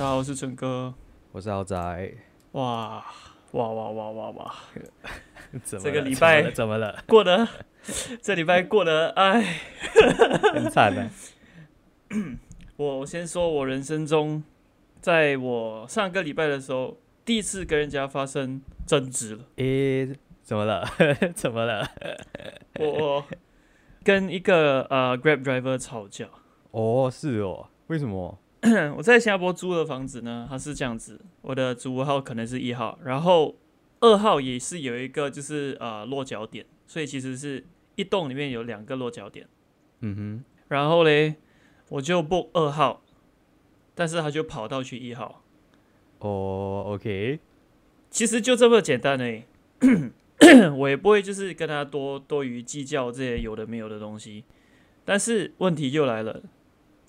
大家好，我是陈哥。我是豪仔。哇哇哇哇哇哇！怎么这个了礼拜怎么了？过得 这礼拜过得哎，很惨啊呢。我我先说，我人生中，在我上个礼拜的时候，第一次跟人家发生争执了。诶、怎么了？怎么了？我我跟一个呃 Grab driver 吵架。哦，是哦，为什么？我在新加坡租的房子呢，它是这样子，我的租屋号可能是一号，然后二号也是有一个就是呃落脚点，所以其实是一栋里面有两个落脚点。嗯哼然后嘞，我就 book 二号，但是他就跑到去一号，哦，OK，其实就这么简单而已。我也不会就是跟他多多余计较这些有的没有的东西，但是问题就来了，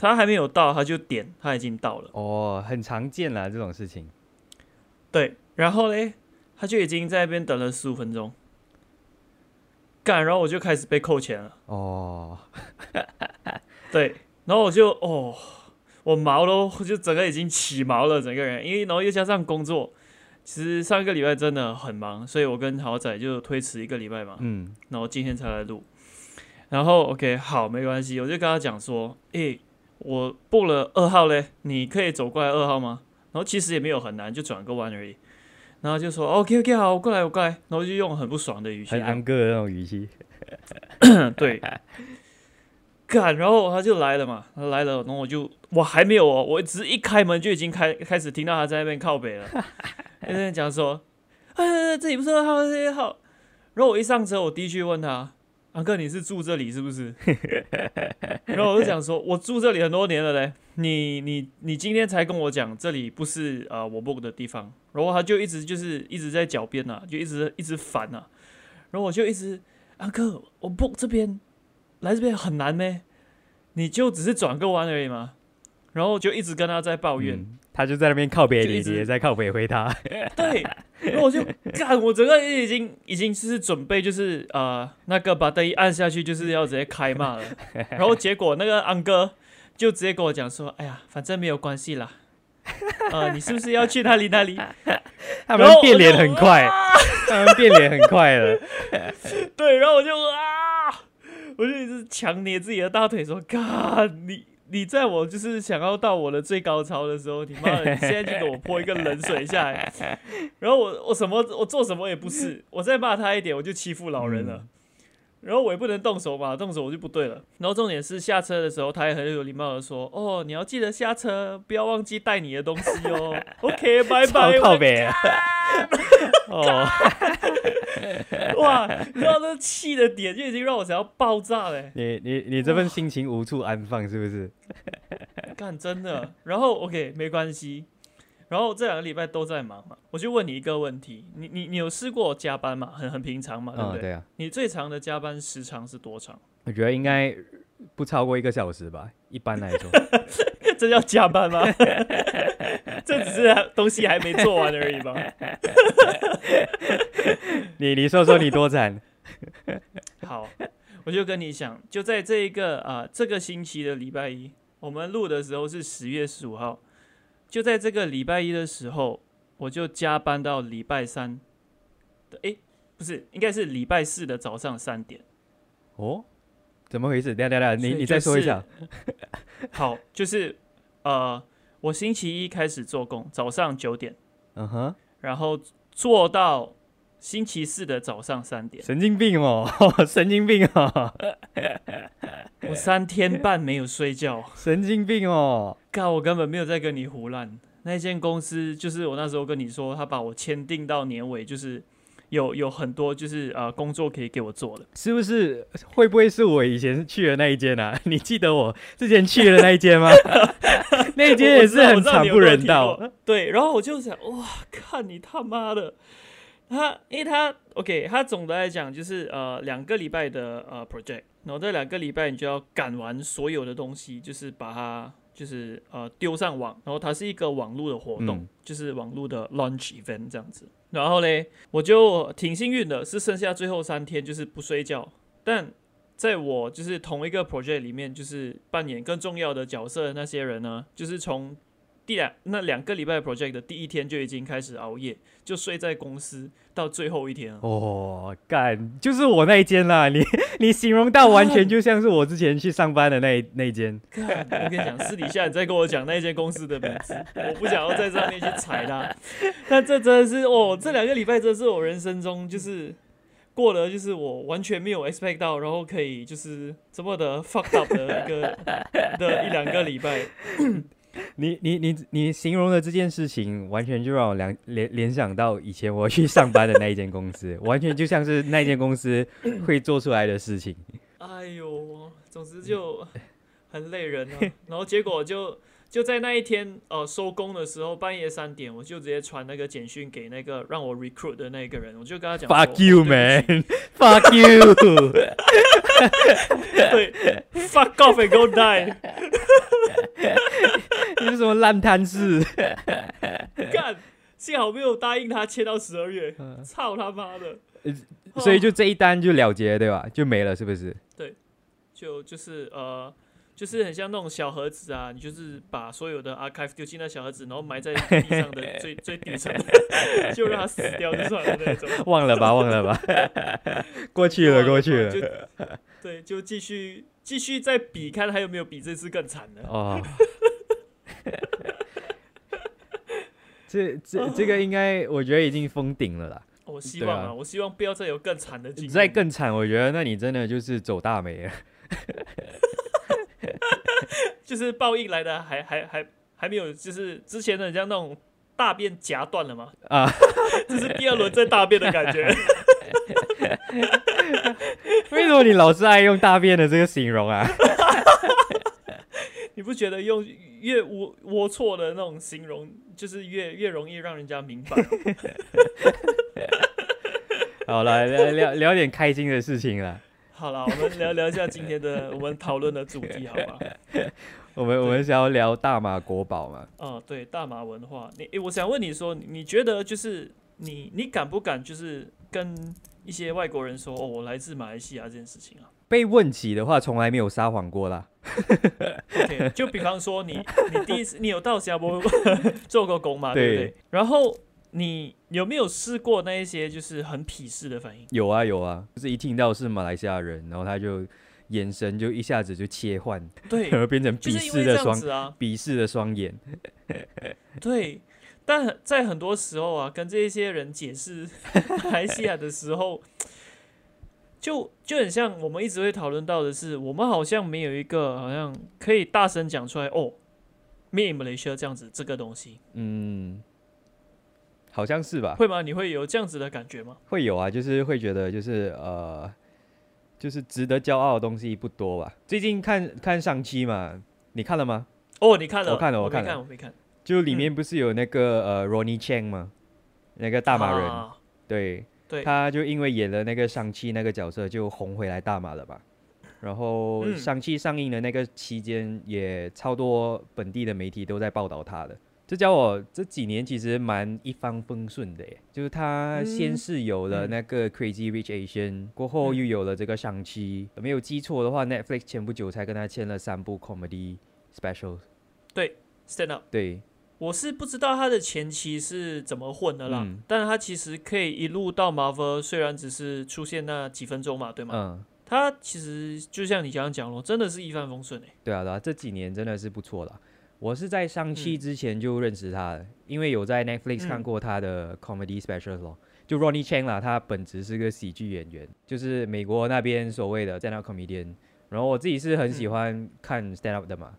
他还没有到他就点，他已经到了。哦，很常见啦这种事情。对，然后嘞，他就已经在那边等了十五分钟，干，然后我就开始被扣钱了。哦，对，然后我就哦，我毛都就整个已经起毛了，整个人，因为然后又加上工作，其实上个礼拜真的很忙，所以我跟豪仔就推迟一个礼拜嘛，嗯，然后今天才来录。然后 OK 好，没关系，我就跟他讲说，诶，我 book 了二号嘞，你可以走过来二号吗？然后其实也没有很难，就转个弯而已。然后就说 OK OK 好，我过来我过来，然后就用很不爽的语气很这样，安哥的那种语气。对，干，然后他就来了嘛，他来了，然后我就我还没有哦，我只是一开门就已经开开始听到他在那边靠北了，在那边讲说，哎，这里不是二号，这里号。然后我一上车，我第一句问他，安哥你是住这里是不是？然后我就想说，我住这里很多年了嘞，你你你今天才跟我讲这里不是呃我 book 的地方，然后他就一直就是一直在狡辩呐，就一直一直烦呐、然后我就一直，阿哥我 book 这边来这边很难咩？你就只是转个弯而已嘛。然后就一直跟他在抱怨，嗯，他就在那边靠北你，直你也在靠北回他。对，然后我就干，我整个已经已经是准备就是呃那个把灯一按下去就是要直接开骂了，然后结果那个安哥就直接跟我讲说，哎呀，反正没有关系啦，呃，你是不是要去那里那里？他们变脸很快，他们变脸很快了。对，然后我就啊，我就一直强捏自己的大腿说：“干你，你在我就是想要到我的最高潮的时候，你妈的，你现在就给我泼一个冷水下来。”然后我我什么我做什么也不是，我再骂他一点我就欺负老人了。然后我也不能动手嘛，动手我就不对了。然后重点是下车的时候，他也很有礼貌的说：“哦，你要记得下车，不要忘记带你的东西哦。”OK，拜拜。超靠北啊。哦，哇，你知道那气的点就已经让我想要爆炸嘞。你你你这份心情无处安放是不是？干真的，然后 OK 没关系，然后这两个礼拜都在忙嘛，我就问你一个问题，你你你有试过加班吗？很很平常嘛，对不嗯，对？啊，你最长的加班时长是多长？我觉得应该不超过一个小时吧，一般来说。这叫加班吗？这只是东西还没做完而已吧？你你说说你多惨？好，我就跟你讲，就在这一个啊、这个星期的礼拜一，我们录的时候是十月十五号，就在这个礼拜一的时候，我就加班到礼拜三的，诶，不是，应该是礼拜四的早上三点。哦，怎么回事？等一下等下，你你再说一下。好，就是呃，我星期一开始做工，早上九点，嗯哼，然后做到星期四的早上三点，神经病哦，神经病哦，我三天半没有睡觉。神经病哦。干，我根本没有在跟你胡乱。那间公司就是我那时候跟你说，他把我签订到年尾，就是有有很多就是呃工作可以给我做的。是不是？会不会是我以前去的那一间啊？你记得我之前去的那一间吗？那一间也是很惨不忍道。睹。对，然后我就想，哇，看你他妈的！他，因为他 OK，他总的来讲就是呃两个礼拜的呃 project，然后这两个礼拜你就要赶完所有的东西，就是把它就是呃丢上网，然后它是一个网络的活动，嗯就是网络的 launch event 这样子。然后嘞，我就挺幸运的，是剩下最后三天就是不睡觉，但在我就是同一个 project 里面，就是扮演更重要的角色的那些人呢，就是从第两那两个礼拜的 project 的第一天就已经开始熬夜，就睡在公司到最后一天了。哦，干，就是我那一间啦。你 你形容到完全就像是我之前去上班的那一那一间。我跟你讲，私底下你再跟我讲那一间公司的名字，我不想要在上面去踩它。那这真的是哦，这两个礼拜真的是我人生中就是过了，就是我完全没有 expect 到，然后可以就是这么的 fucked up 的一个 的一两个礼拜。你你你你形容的这件事情，完全就让我联联联想到以前我去上班的那一间公司，完全就像是那间公司会做出来的事情。哎呦，总之就很累人啊。然后结果就就在那一天呃收工的时候，半夜三点，我就直接传那个简讯给那个让我 recruit 的那个人，我就跟他讲 Fuck you, man! Fuck you! 对，fuck off and go die！你是什么烂摊子？干，幸好没有答应他签到十二月。操他妈的！所以就这一单就了结，对吧？就没了，是不是？对，就就是呃，就是很像那种小盒子啊，你就是把所有的 archive 丢进那小盒子，然后埋在地上的最 最底层，就让它死掉就算了那种。忘了吧，忘了吧，过去了，过去了。就对，就继续继续再比，看还有没有比这次更惨的。哦。这这这个应该，我觉得已经封顶了啦。我希望啊，我希望不要再有更惨的经历。再更惨，我觉得那你真的就是走大霉了。就是报应来的，还还还还没有，就是之前的像那种大便夹断了吗？啊，这是第二轮再大便的感觉。为什么你老是爱用大便的这个形容啊？你不觉得用越龌龌龊的那种形容，就是越越容易让人家明白？好了，聊聊聊点开心的事情了。好了，我们聊聊一下今天的我们讨论的主题，好吧？我们我们想要聊大马国宝嘛？嗯，对，大马文化。你诶，我想问你说，你觉得就是你你敢不敢就是跟一些外国人说哦，我来自马来西亚这件事情啊？被问起的话，从来没有撒谎过啦。OK，就比方说你，你第一次你有到新加坡做过工嘛？对不对？然后你有没有试过那一些就是很鄙视的反应？有啊有啊，就是一听到是马来西亚人，然后他就眼神就一下子就切换，对，然 后变成鄙视的双啊，鄙视的双眼。对，但在很多时候啊，跟这些人解释 马来西亚的时候。就就很像我们一直会讨论到的是，我们好像没有一个好像可以大声讲出来哦，Me Malaysia 这样子这个东西，嗯，好像是吧？会吗？你会有这样子的感觉吗？会有啊，就是会觉得就是呃，就是值得骄傲的东西不多吧。最近看看上期嘛，你看了吗？哦，你看了？我看了，我看了，我没看。就里面不是有那个呃 Ronnie Chang 吗？那个大马人，对。对他就因为演了那个上汽那个角色，就红回来大马了吧？然后上汽上映的那个期间，也超多本地的媒体都在报道他的。这叫我这几年其实蛮一帆风顺的耶，就是他先是有了那个 Crazy Rich Asian，过后又有了这个上期。没有记错的话，Netflix 前不久才跟他签了三部 Comedy Specials。对，Stand Up。对。我是不知道他的前期是怎么混的啦，但是他其实可以一路到 Marvel，虽然只是出现那几分钟嘛，对吗？嗯，他其实就像你刚刚讲咯，真的是一帆风顺诶。对啊，对啊，这几年真的是不错啦。我是在上期之前就认识他的，因为有在 Netflix 看过他的 Comedy Special 咯。就 Ronnie Chang 啦，他本职是个喜剧演员，就是美国那边所谓的 stand up comedian。然后我自己是很喜欢看 stand up 的嘛，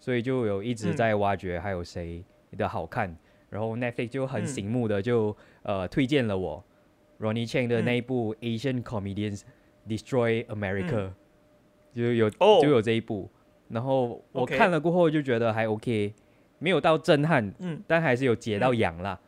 所以就有一直在挖掘还有谁。的好看，然后 Netflix 就很醒目的就呃推荐了我 Ronnie Chang 的那一部 Asian Comedians Destroy America，就有就有这一部，然后我看了过后就觉得还 OK，没有到震撼，嗯，但还是有解到痒啦。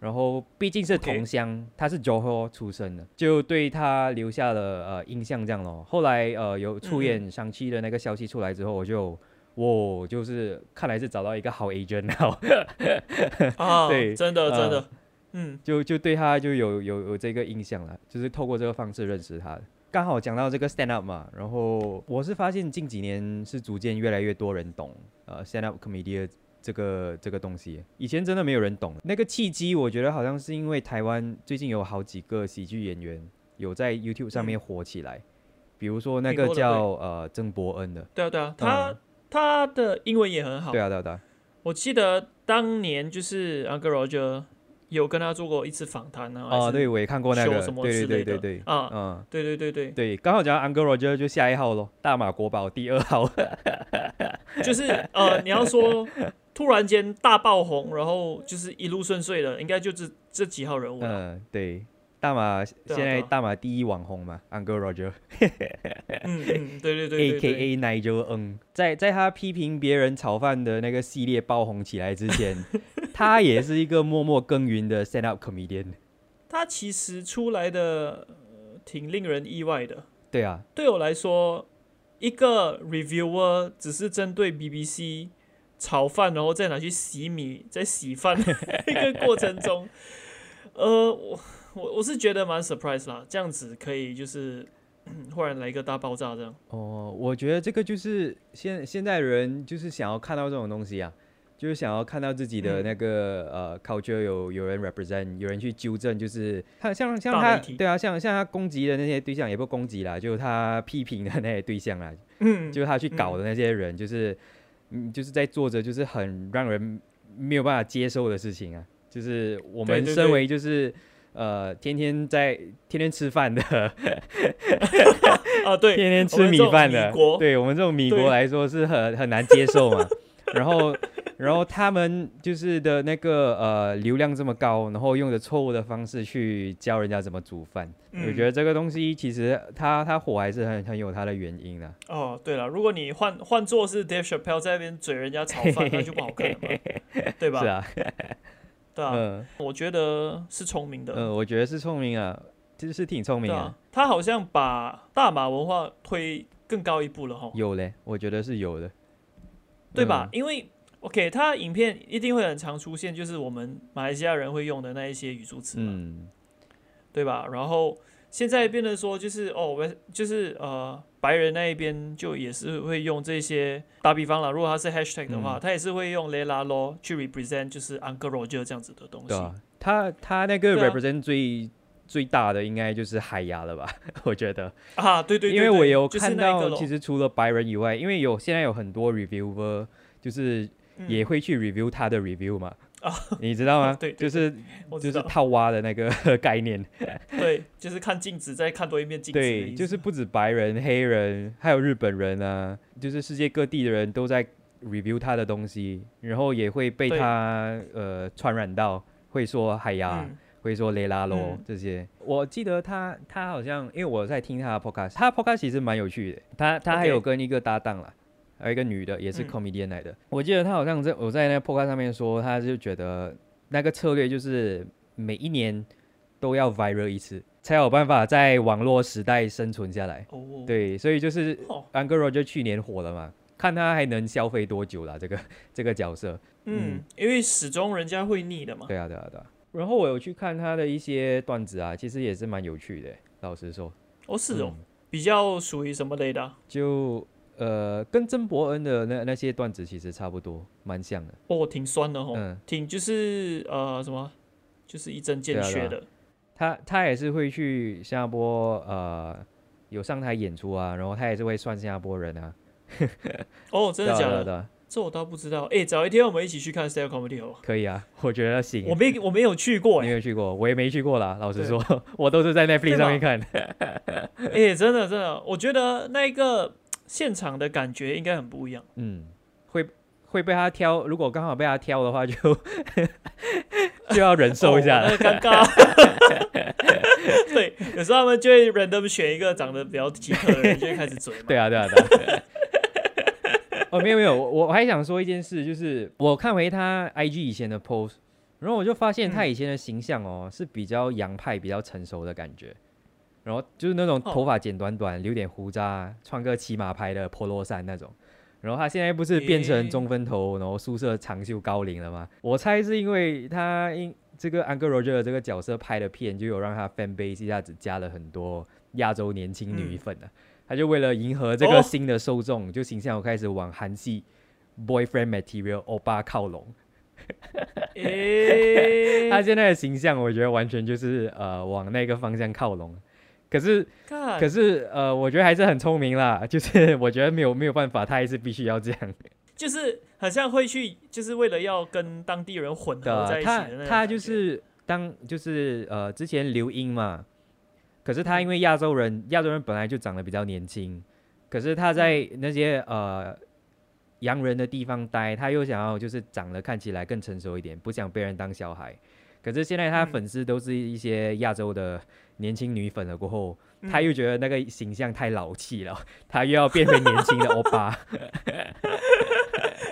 然后毕竟是同乡，他是 Johor 出生的，就对他留下了呃印象这样咯。后来呃有出演上期的那个消息出来之后，我就。我就是看来是找到一个好 agent 啊，对，真的真的，嗯，就就对他就有有有这个印象了，就是透过这个方式认识他。的。刚好讲到这个 stand up 嘛，然后我是发现近几年是逐渐越来越多人懂呃 stand up comedy 这个这个东西，以前真的没有人懂。那个契机，我觉得好像是因为台湾最近有好几个喜剧演员有在 YouTube 上面火起来，比如说那个叫呃曾伯恩的，对啊对啊，他他的英文也很好，对啊对啊对啊。我记得当年就是 Uncle Roger 有跟他做过一次访谈啊。哦，对，我也看过那个，对对对对啊，嗯，对对对对。对，刚好讲 Uncle Roger 就下一号咯，大马国宝第二号，就是呃，你要说突然间大爆红，然后就是一路顺遂的，应该就是这几号人物嗯，对。大马现在大马第一网红嘛，Uncle Roger，嗯嗯，对对对，A K A Nigel N，在在他批评别人炒饭的那个系列爆红起来之前，他也是一个默默耕耘的 stand up comedian。他其实出来的挺令人意外的。对啊，对我来说，一个 reviewer 只是针对 BBC 炒饭，然后再拿去洗米，在洗饭 一个过程中，呃，我。我我是觉得蛮 surprise 啦，这样子可以就是 忽然来一个大爆炸这样。哦，我觉得这个就是现现在人就是想要看到这种东西啊，就是想要看到自己的那个呃 culture 有有人 represent，有人去纠正，就是他像像他对啊，像像他攻击的那些对象也不攻击啦，就是他批评的那些对象啦，嗯，就是他去搞的那些人，就是嗯就是在做着就是很让人没有办法接受的事情啊，就是我们身为就是。呃，天天在天天吃饭的，啊 对，天天吃米饭的，对我们这种米国来说是很很难接受嘛。然后，然后他们就是的那个呃流量这么高，然后用着错误的方式去教人家怎么煮饭。我觉得这个东西其实它它火还是很很有它的原因的。哦，对了，如果你换换做是 Dave Chappelle 在那边嘴人家炒饭，那就不好看了，对吧？是啊。对啊，我觉得是聪明的。嗯，我觉得是聪明啊，其实是挺聪明的。他好像把大马文化推更高一步了哈。有嘞，我觉得是有的，对吧？因为 OK，他影片一定会很常出现，就是我们马来西亚人会用的那一些语助词嘛，对吧？然后。现在变得说就是哦，我就是呃，白人那一边就也是会用这些打比方了。如果他是 hashtag 的话，他也是会用 Lela Law 去 represent 就是 Uncle Roger 这样子的东西。对啊，他他那个 represent 最最大的应该就是海牙了吧？我觉得啊，对对，因为我有看到，其实除了白人以外，因为有现在有很多 reviewer 就是也会去 review 他的 review 嘛。你知道吗？对，就是就是套挖的那个 概念。对，就是看镜子，再看多一面镜子。对，就是不止白人、黑人，还有日本人啊，就是世界各地的人都在 review 他的东西，然后也会被他呃传染到，会说海牙，会说雷拉罗这些。我记得他他好像，因为我在听他的 podcast，他 podcast 其实蛮有趣的。他他还有跟一个搭档了。还有一个女的，也是 comedian 来的。我记得她好像在我在那个 podcast 上面说，她就觉得那个策略就是每一年都要 viral 一次，才有办法在网络时代生存下来。哦，对，所以就是 Uncle Roger 去年火了嘛，看她还能消费多久了。这个这个角色，嗯，因为始终人家会腻的嘛。对啊，对啊，对啊。然后我有去看他的一些段子啊，其实也是蛮有趣的。老实说，哦，是哦，比较属于什么类的？就。呃，跟曾伯恩的那那些段子其实差不多，蛮像的。哦，挺酸的吼，嗯，挺就是呃什么，就是一针见血的。他他也是会去新加坡呃有上台演出啊，然后他也是会算新加坡人啊。哦，真的假的？这我倒不知道。哎，找一天我们一起去看 s t a l e Comedy 哦。可以啊，我觉得行。我没我没有去过，没有去过，我也没去过啦。老实说，我都是在 Netflix 上面看。哎，真的真的，我觉得那个。现场的感觉应该很不一样。嗯，会会被他挑，如果刚好被他挑的话，就 就要忍受一下了，尴尬。对，有时候他们就会 random 选一个长得比较奇特的人，就会开始嘴。对啊，对啊，对啊。哦，没有没有，我我还想说一件事，就是我看回他 IG 以前的 post，然后我就发现他以前的形象哦是比较洋派、比较成熟的感觉。然后就是那种头发剪短短，留点胡渣，穿个骑马牌的 polo 衫那种。然后他现在不是变成中分头，然后宿舍长袖高领了吗？我猜是因为他因这个 Uncle Roger 这个角色拍的片，就有让他 fan base 一下子加了很多亚洲年轻女粉啊。他就为了迎合这个新的受众，就形象开始往韩系 boyfriend material 欧巴靠拢。他现在的形象，我觉得完全就是呃往那个方向靠拢。可是看可是呃，我觉得还是很聪明啦。就是我觉得没有没有办法，他还是必须要这样。就是好像会去，就是为了要跟当地人混合在一起的他他就是当就是呃之前留英嘛，可是他因为亚洲人，亚洲人本来就长得比较年轻，可是他在那些呃洋人的地方待，他又想要就是长得看起来更成熟一点，不想被人当小孩。可是现在他嗯粉丝都是一些亚洲的年轻女粉了，过后他嗯又觉得那个形象太老气了，他又要变回年轻的欧巴。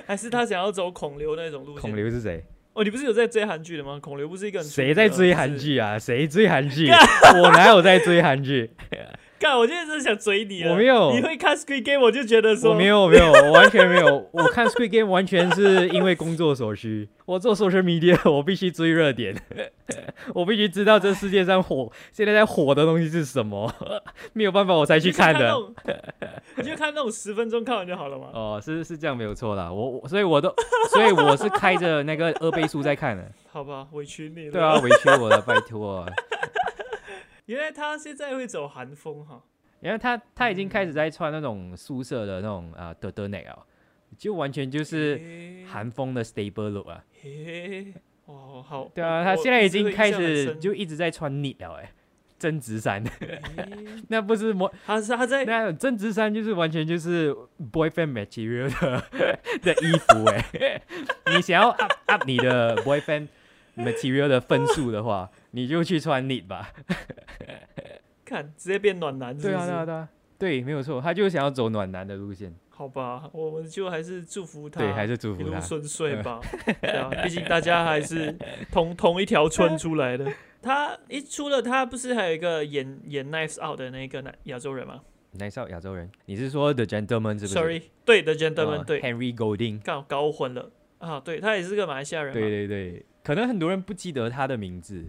还是他想要走孔刘那种路线。孔刘是谁？哦，你不是有在追韩剧的吗？孔刘不是一个很出谁在追韩？就是剧啊？谁追韩剧？我哪有在追韩剧？干，我现在真的想追你了。我没有你会看 Squid Game，我就觉得说我没有，我没有，我完全没有。我看 Squid Game 完全是因为工作所需。我做 social media，我必须追热点，我必须知道这世界上火现在在火的东西是什么，没有办法我才去看的。你就看那种十分钟看完就好了嘛。哦，是是这样没有错啦。我我所以我都所以我是开着那个二倍速在看的。好吧，委屈你了。对啊，，委屈我了，拜托。原来他现在会走韩风哈。因为他他已经开始在穿那种宿舍的那种啊的的内啊，就完全就是嘿韩风的 stable look 啊。嘿，哦，好。对啊，他现在已经开始。就一直在穿 knit 了哎，针织衫，那不是模，他是他在那针织衫就是完全就是 boyfriend material 的 的衣服哎，你想要 up up 你的 boyfriend material 的分数的话，你就去穿 knit 吧。看直接变暖男是不是，对啊，对啊，对啊，对，没有错，他就想要走暖男的路线，好吧，我们就还是祝福他，对，还是祝一路福他。顺遂吧。对啊，毕竟大家还是同 同一条村出来的。他一出了，他不是还有一个演演《Knives Out》的那个男亚洲人吗南少亚洲人，你是说 The Gentleman 是不是？Sorry，对 The，Gentleman，哦对，，Henry Golding。搞搞混了啊，对他也是个马来西亚人。对对对，可能很多人不记得他的名字，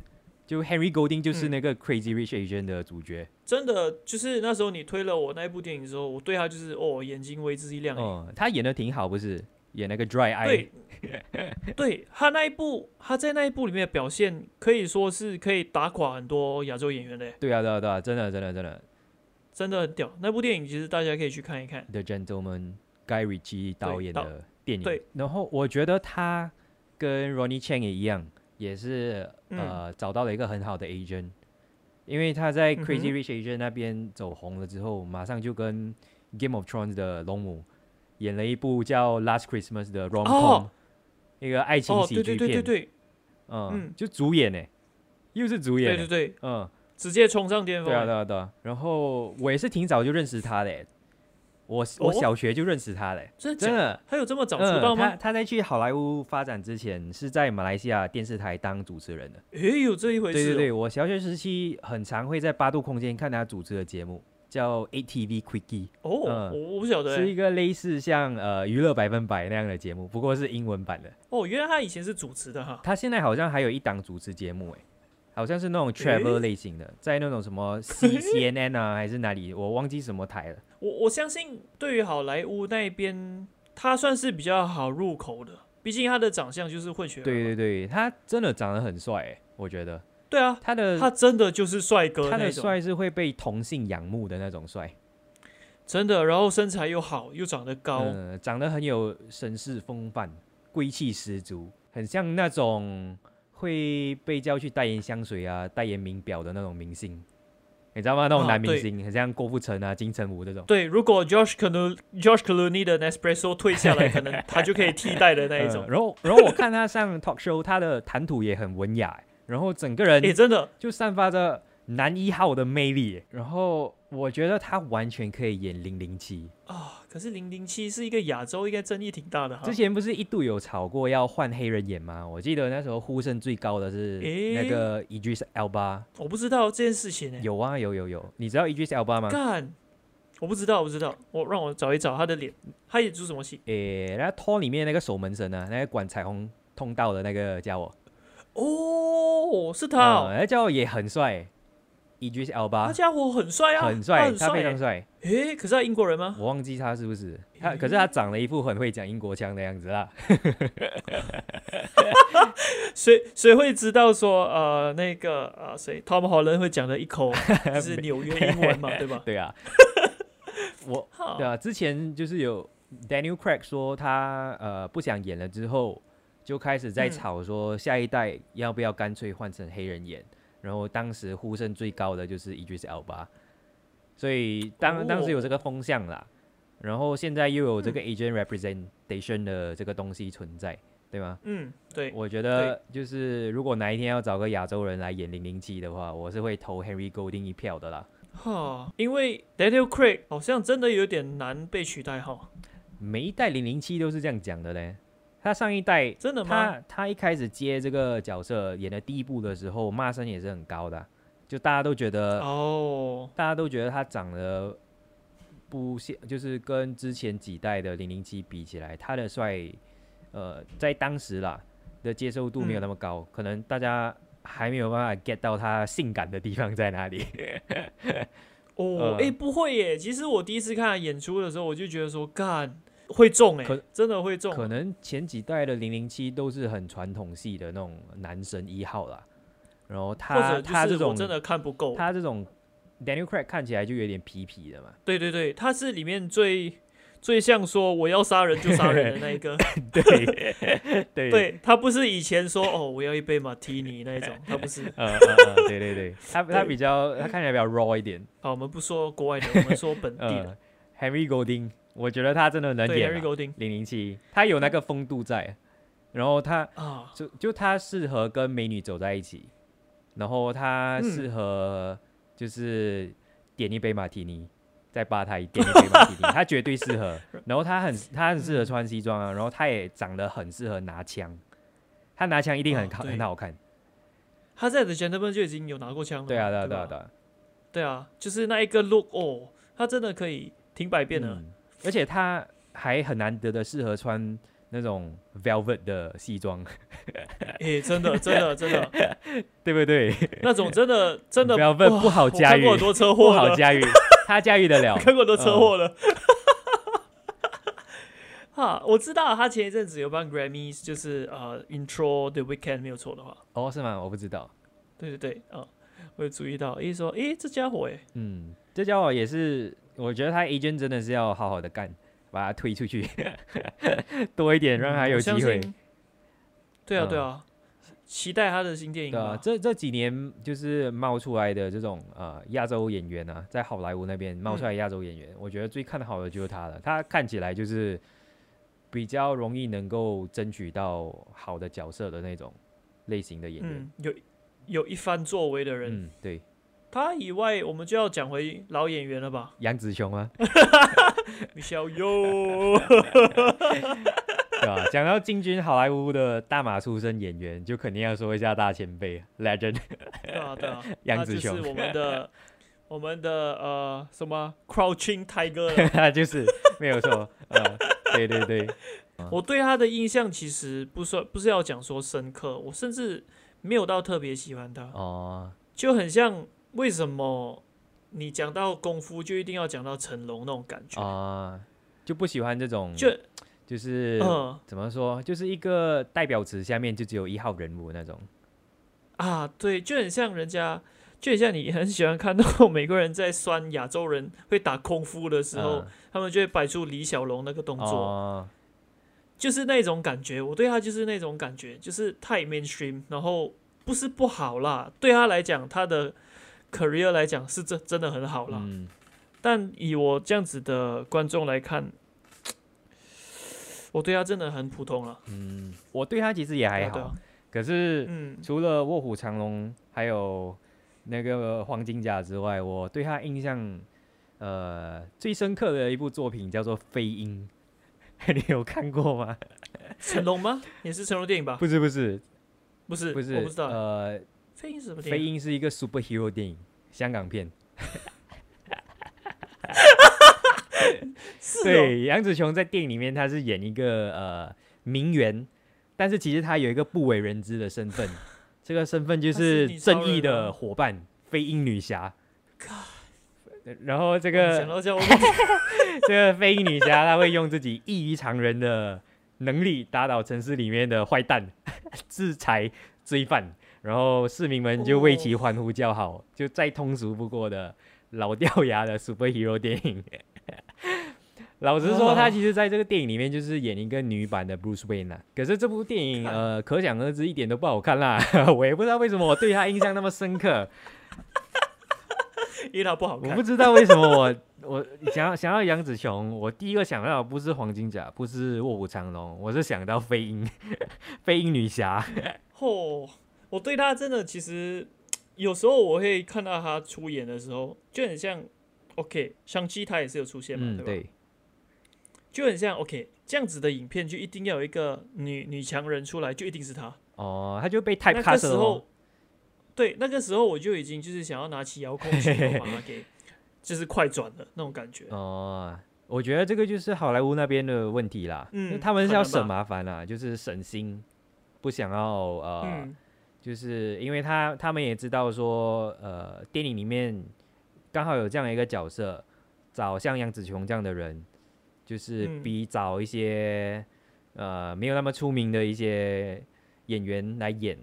就 Henry Golding 就是嗯那个 Crazy Rich Asian 的主角。真的就是那时候你推了我那一部电影之后，我对他就是哦，眼睛为之一亮。哦，他演的挺好，不是？演那个 Dry Eye。对，对他那一部，他在那一部里面的表现可以说是可以打垮很多亚洲演员的，对啊，对啊，对啊，真的，真的，真的真的很屌。那部电影其实大家可以去看一看。，The Gentleman Guy Ritchie 导演的电影。对，然后我觉得他跟 Ronnie Chang 也一样，也是嗯。呃找到了一个很好的 agent，因为他在 Crazy Rich Agent 那边走红了之后，马上就跟 Game of Thrones 的龙母演了一部叫 Last Christmas 的 rom com，、哦一个爱情哦，喜剧片。对对对对。嗯嗯。就主演呢，又是主演欸。对对对，嗯，直接冲上巅峰。对啊，对啊，对啊。然后我也是挺早就认识他的欸，我我哦小学就认识他嘞，真的？真的。他有这么早出嗯，道吗？他他在去好莱坞发展之前，是在马来西亚电视台当主持人的。诶，有这一回事、哦。对对对，我小学时期很常会在八度空间看他主持的节目，叫 ATV Quickie，哦，嗯我我不晓得欸。是一个类似像呃娱乐百分百那样的节目，不过是英文版的。哦，原来他以前是主持的哈。他现在好像还有一档主持节目，哎，好像是那种 travel 类型的，在那种什么 C CNN 啊还是哪里，我忘记什么台了。我我相信对于好莱坞那边，他算是比较好入口的，毕竟他的长相就是混血。对对对，他真的长得很帅，哎，我觉得对啊，他的他真的就是帅哥他的，帅是会被同性仰慕的那种帅。真的，然后身材又好，又长得高，嗯，长得很有绅士风范，贵气十足，很像那种会被叫去代言香水啊、代言名表的那种明星，你知道吗？那种男明星，很像郭富城啊、金城武这种。对，如果 Josh 可能 Josh Clooney 的 Nespresso 退下来，可能 他就可以替代的那一种嗯。然后，然后我看他上 talk show，他的谈吐也很文雅，然后整个人也，真的，就散发着男一号的魅力。然后我觉得他完全可以演零零七。啊，可是零零七是一个亚洲，应该争议挺大的哈。之前不是一度有吵过要换黑人演吗？我记得那时候呼声最高的是那个 Idris Elba。我不知道这件事情呢、有啊，有有有，你知道 Idris Elba 吗？干，我不知道，我不知道，我让我找一找他的脸，他演出什么戏？诶，那托里面那个守门神啊，那个管彩虹通道的那个家伙，哦，是他、哦，嗯那家伙也很帅。Idris 那 Elba 家伙很帅啊，他很帅，他非常欸。帅。诶，可是他英国人吗？我忘记他是不是他，可是他长了一副很会讲英国腔的样子啦。谁谁会知道说呃那个呃谁 Tom Holland 会讲的一口就是纽约英文嘛，对吧？对啊，我 好对啊，之前就是有 Daniel Craig 说他呃不想演了之后，就开始在嗯吵说下一代要不要干脆换成黑人演，然后当时呼声最高的就是 Idris Elba，所以当当时有这个风向啦，然后现在又有这个 agent representation 的这个东西存在，对吗？嗯，对，我觉得就是如果哪一天要找个亚洲人来演零零七的话，我是会投 Henry Golding 一票的啦。哈，因为 Daniel Craig 好像真的有点难被取代哈，每一代零零七都是这样讲的嘞。他上一代，真的吗？他他一开始接这个角色演的第一部的时候，骂声也是很高的啊，就大家都觉得，哦，大家都觉得他长得不像，就是跟之前几代的零零七比起来，他的帅，呃，在当时啦的接受度没有那么高，可能大家还没有办法 get 到他性感的地方在哪里。哦，呃哎、不会耶！其实我第一次看他演出的时候，我就觉得说，干会中哎可，真的会中。可能前几代的零零七都是很传统系的那种男神一号啦，然后他他这种真的看不够。他这种 Daniel Craig 看起来就有点痞痞的嘛，对对对，他是里面最最像说我要杀人就杀人的那一个。对 对，对他不是以前说哦我要一杯马提尼那一种，他不是。呃呃呃，对对对，他他比较他看起来比较 raw 一点，好，我们不说国外的，我们说本地的。呃，Henry Golding，我觉得他真的能演零零七，他有那个风度在，然后他啊，就就他适合跟美女走在一起，然后他嗯适合就是点一杯马提尼，在吧台点一杯马提尼，他绝对适合。然后他很他很适合穿西装啊，然后他也长得很适合拿枪，他拿枪一定很好、哦很好看。他在 The Gentleman 就已经有拿过枪了。对啊对啊对对啊对啊，对啊，就是那一个 look 哦，他真的可以挺百变的。嗯，而且他还很难得的适合穿那种 velvet 的西装，诶，真的 真的真的，对不对那种真的真的？velvet 不好驾驭看过，很多车不祸不，好驾驭，他驾驭得了。看过很多车嗯祸了。哈，我知道他前一阵子有帮 Grammys，就是呃 intro The Weekend 没有错的话，哦，是吗？我不知道。对对对，啊、我有注意到，诶说，诶，这家伙，诶，嗯，这家伙也是，我觉得他 agent 真的是要好好的干，把他推出去，多一点，让他有机会。对啊嗯对啊，期待他的新电影对啊，。这这几年就是冒出来的这种呃亚洲演员啊，在好莱坞那边冒出来亚洲演员，我觉得最看好的就是他了。他看起来就是比较容易能够争取到好的角色的那种类型的演员。嗯，有有一番作为的人，嗯，对，他以外，我们就要讲回老演员了吧？杨子雄 啊，米小优，对吧？讲到进军好莱坞的大马出身演员，就肯定要说一下大前辈 Legend 对啊对啊，杨子雄是我们的我们的呃什么 Crouching Tiger 他就是没有错，呃，对对对，我对他的印象其实不算不是要讲说深刻，我甚至没有到特别喜欢他，哦，就很像为什么你讲到功夫就一定要讲到成龙那种感觉，啊、就不喜欢这种，就就是、嗯怎么说，就是一个代表词下面就只有一号人物那种。啊对，就很像人家。就很像你很喜欢看到美国人在酸亚洲人会打功夫的时候，嗯他们就会摆出李小龙那个动作，哦，就是那种感觉。我对他就是那种感觉，就是太 mainstream，然后不是不好啦，对他来讲，他的 career 来讲是真真的很好了。嗯，但以我这样子的观众来看，我对他真的很普通了。嗯，我对他其实也还好，可是嗯，除了卧虎藏龙还有那个黄金甲之外，我对他印象呃最深刻的一部作品叫做《飞鹰》，你有看过吗？成龙吗？也是成龙电影吧？不是不是不是，不是，我不知道。呃，飞鹰是什么电影？飞鹰是一个 superhero 电影，香港片。是哦，对，杨紫琼在电影里面她是演一个呃名媛，但是其实她有一个不为人知的身份，这个身份就她是是正义的伙伴飞鹰女侠。然后这个想到这样，我 这个飞鹰女侠，她会用自己异于常人的能力打倒城市里面的坏蛋，制裁罪犯，然后市民们就为其欢呼叫好，就再通俗不过的老掉牙的 superhero 电影。老实说，他其实在这个电影里面就是演一个女版的 Bruce Wayne 啊。可是这部电影，呃，可想而知一点都不好看啦。我也不知道为什么我对他印象那么深刻。因为他不好看我不。知道为什么我我想要想要杨紫琼，我第一个想到的不是黄金甲，不是卧虎藏龙，我是想到飞鹰，飞鹰女侠。哦，我对他真的其实有时候我会看到他出演的时候，就很像 OK，上期他也是有出现嘛，嗯，对吧？对，就很像 OK 这样子的影片，就一定要有一个女女强人出来，就一定是她。哦，他就被那 type 个时。候，对，那个时候我就已经就是想要拿起遥控器，把它给就是快转的那种感觉。哦，我觉得这个就是好莱坞那边的问题啦，嗯他们是要省麻烦啦，就是省心，不想要呃，嗯，就是因为他他们也知道说，呃，电影里面刚好有这样一个角色，找像杨紫琼这样的人，就是嗯比找一些、呃没有那么出名的一些演员来演，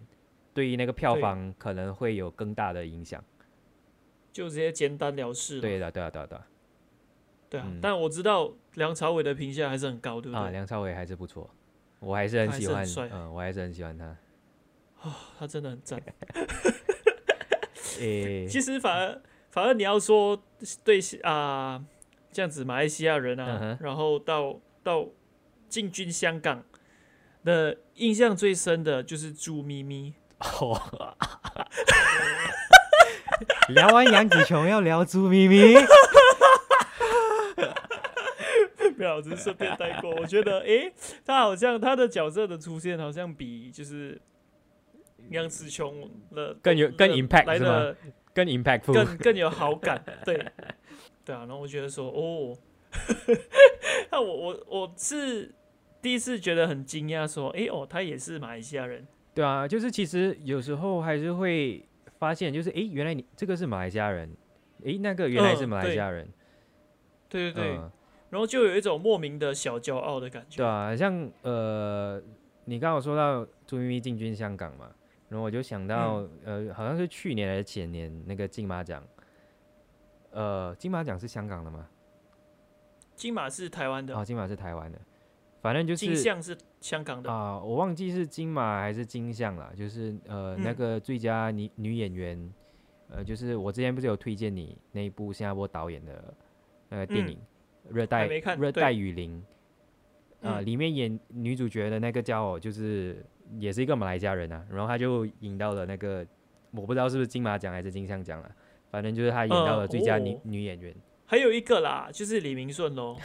对于那个票房可能会有更大的影响。就直接简单了事。对，的，对啊，对啊，对啊。对啊。嗯但我知道梁朝伟的评价还是很高，对不对啊，梁朝伟还是不错，我还是很喜欢嗯，我还是很喜欢他。他真的很赞。诶、其实反而反而你要说对啊、这样子马来西亚人啊，然后到到进军香港的印象最深的就是朱咪咪。哦，聊完杨紫琼要聊朱咪咪，没有，只是顺便带过。我觉得，诶，他好像他的角色的出现，好像比就是杨紫琼的更有更 impact 是来的更 impactful。更更有好感。对，对啊。然后我觉得说，哦，那我我我是第一次觉得很惊讶，说，诶，哦，他也是马来西亚人。对啊，就是其实有时候还是会发现，就是诶，原来你这个是马来西亚人，诶，那个原来是嗯马来西亚人，对对对，嗯然后就有一种莫名的小骄傲的感觉。对啊，像呃，你刚好说到朱咪咪进军香港嘛，然后我就想到、嗯。呃，好像是去年还是前年那个金马奖，呃，金马奖是香港的吗？金马是台湾的，哦，金马是台湾的，反正就是金像是香港的。啊、我忘记是金马还是金像了，就是呃、那嗯。个最佳女女演员，呃，就是我之前不是有推荐你那一部新加坡导演的那个电嗯影《热带热带雨林》里面演女主角的那个叫就是也是一个马来西亚人啊，然后他就赢到了那个我不知道是不是金马奖还是金像奖了，反正就是他赢到呃了最佳女、哦女演员。还有一个啦，就是李明顺喽，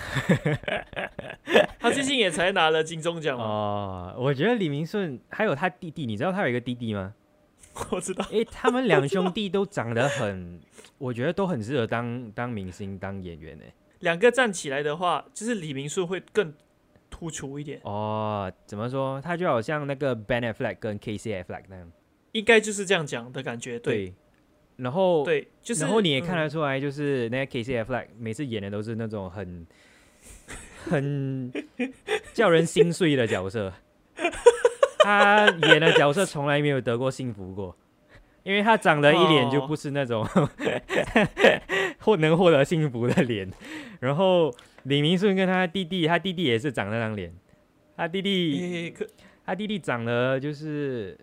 他最近也才拿了金钟奖，哦，我觉得李明顺还有他弟弟，你知道他有一个弟弟吗？我知道。诶，他们两兄弟都长得很，我觉得都很适合当当明星、当演员诶。两个站起来的话，就是李明顺会更突出一点，哦，怎么说？他就好像那个 Ben Affleck 跟 K Casey Affleck 那样。应该就是这样讲的感觉。对然后，对，就是。然后你也看嗯得出来，就是那个 Casey Affleck 每次演的都是那种很 很叫人心碎的角色。他演的角色从来没有得过幸福过，因为他长得一脸就哦不是那种 获能获得幸福的脸。然后李明顺跟他弟弟，他弟弟也是长那张脸，他弟弟他弟弟长得就是，